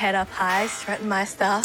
head up high, strutting my stuff.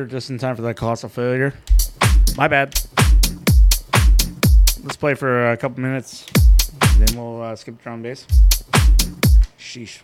here just in time for that colossal failure. My bad. Let's play for a couple minutes, then we'll uh, skip the drum bass. Sheesh.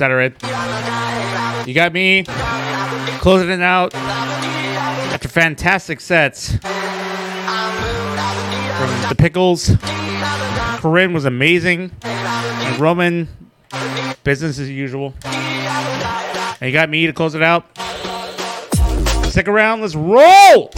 Up, Saturday? You got me closing it out after fantastic sets from the Pickles. Corinne was amazing, and Roman, business as usual. And you got me to close it out. Stick around, let's roll!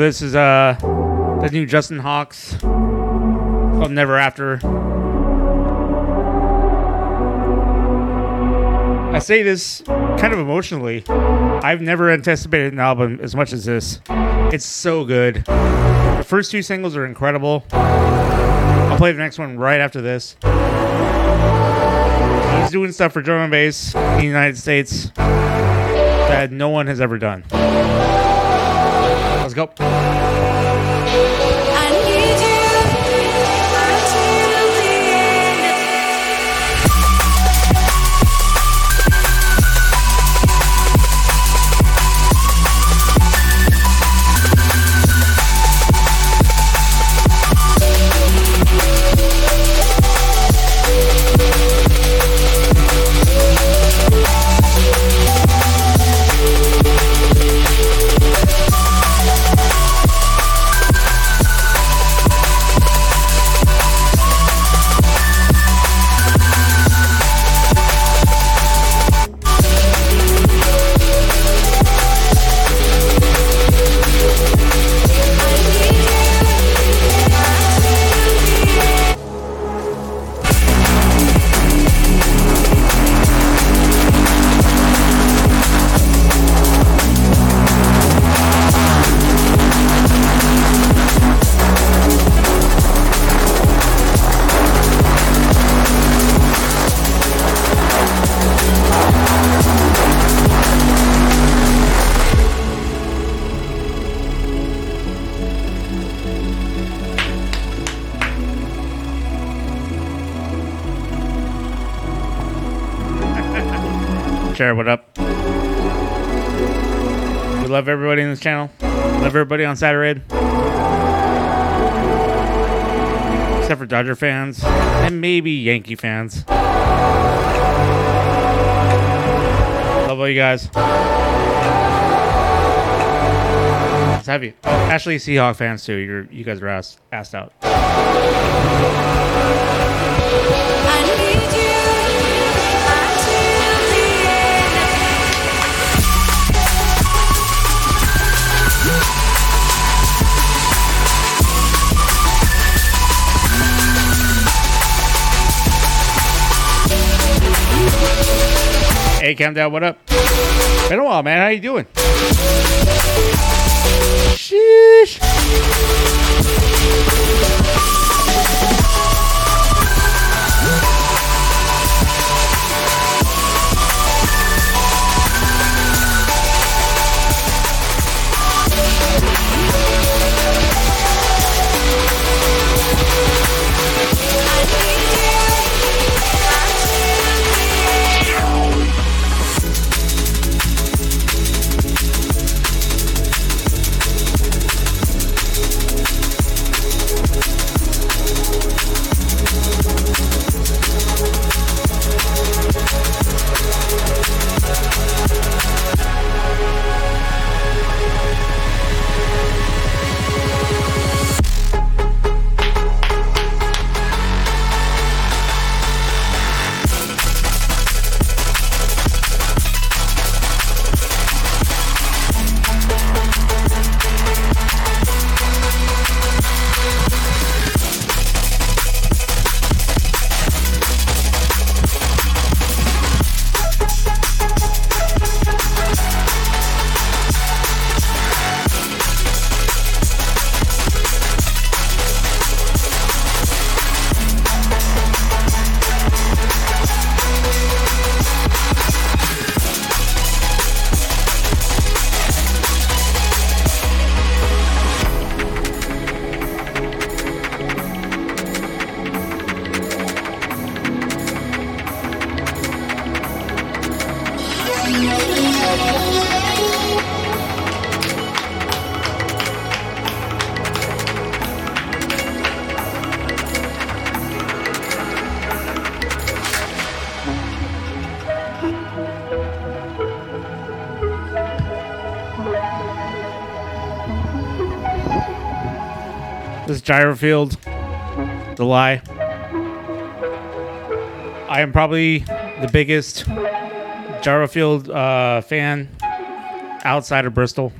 This is uh the new Justin Hawkes called Never After. I say this kind of emotionally. I've never anticipated an album as much as this. It's so good. The first two singles are incredible. I'll play the next one right after this. He's doing stuff for drum and bass in the United States that no one has ever done. landskap. Love everybody in this channel. Love everybody on Saturday. Except for Dodger fans and maybe Yankee fans. Love all you guys. Let's have you. Oh, actually, Seahawk fans too. You're you guys are asked asked out. Hey, Countdown, what up? Been a while, man. How you doing? Sheesh. This Gyrofield, the lie. I am probably the biggest Gyrofield uh, fan outside of Bristol.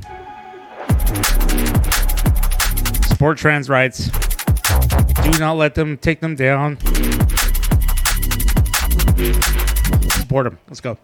Support trans rights. Do not let them take them down. Support them. Let's go.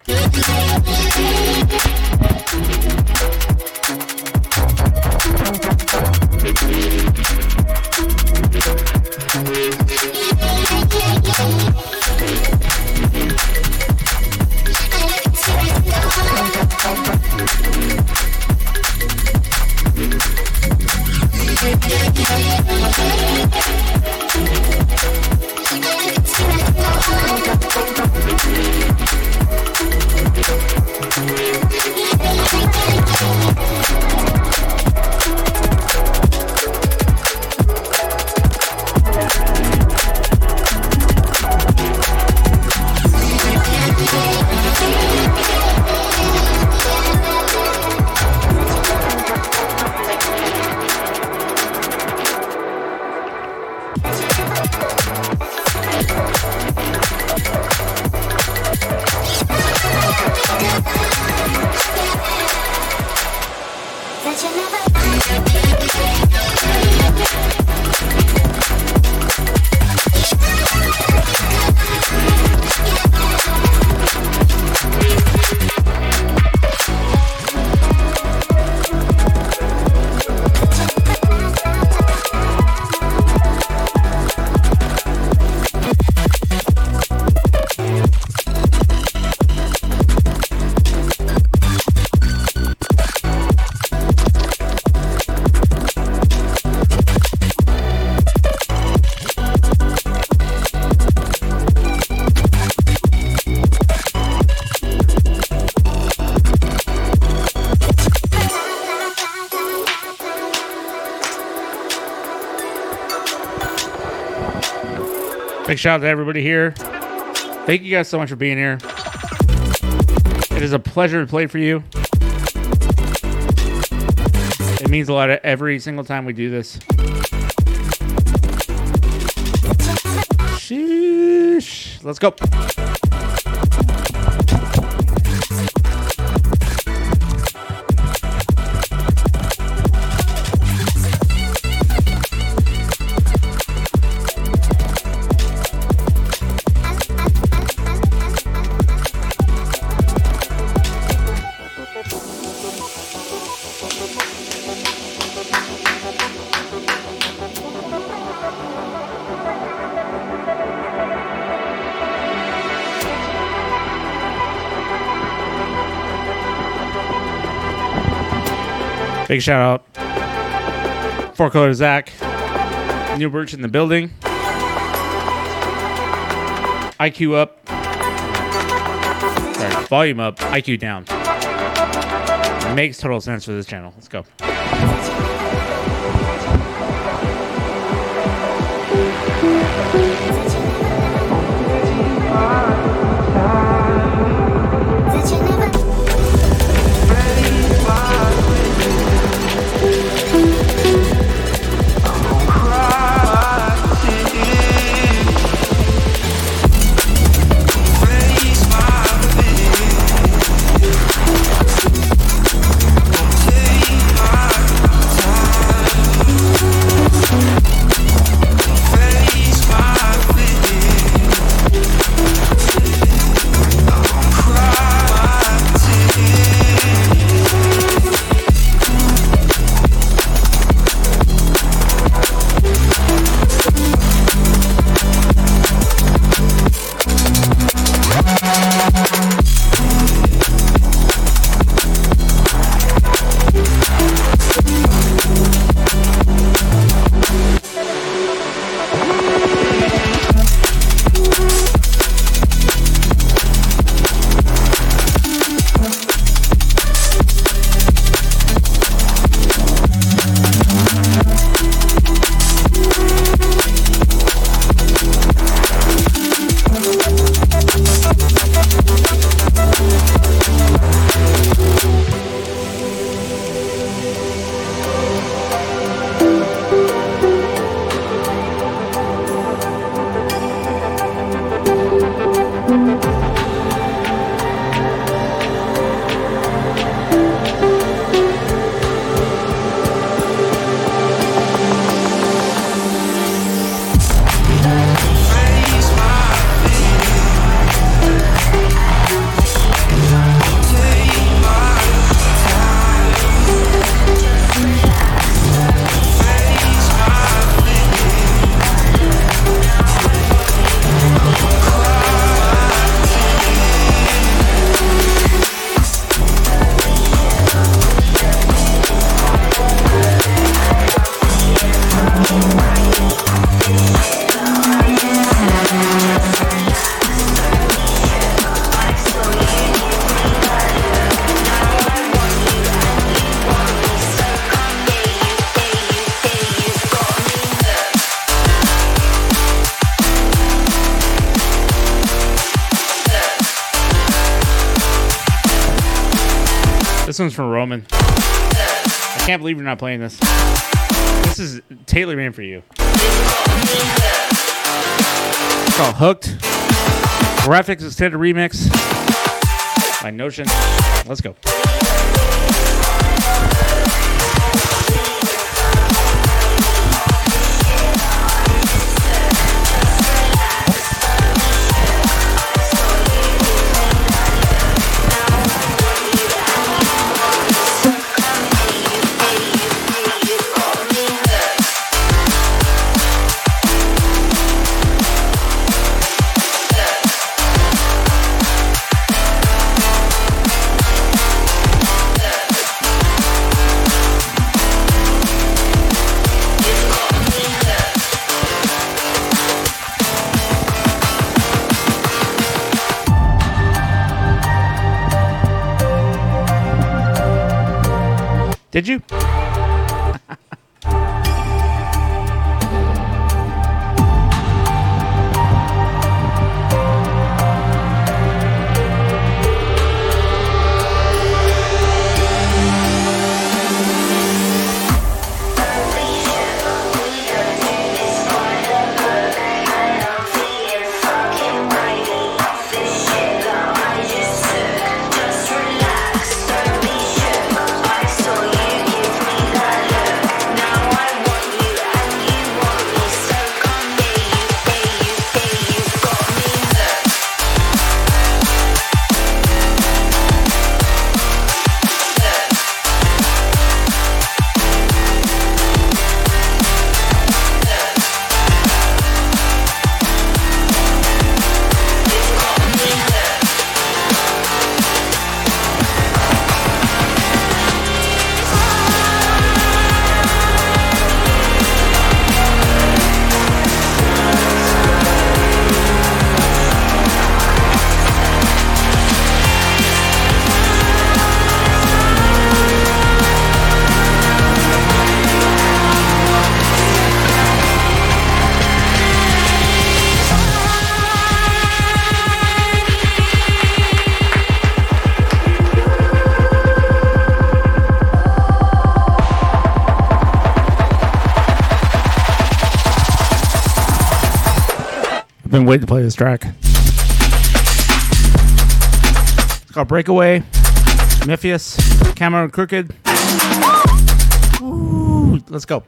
Big shout out to everybody here. Thank you guys so much for being here. It is a pleasure to play for you. It means a lot of every single time we do this. Sheesh. Let's go. Big shout out. Four color Zach. New Birch in the building. IQ up. Sorry, volume up, IQ down. makes total sense for this channel. Let's go. Can't believe you're not playing this. This is Taylor in for you. It's called Hooked. Graphics Extended Remix by Notion. Let's go. Did you? Been to play this track. It's called Breakaway. Mefjus, Cameron Crooked. Ooh, let's go.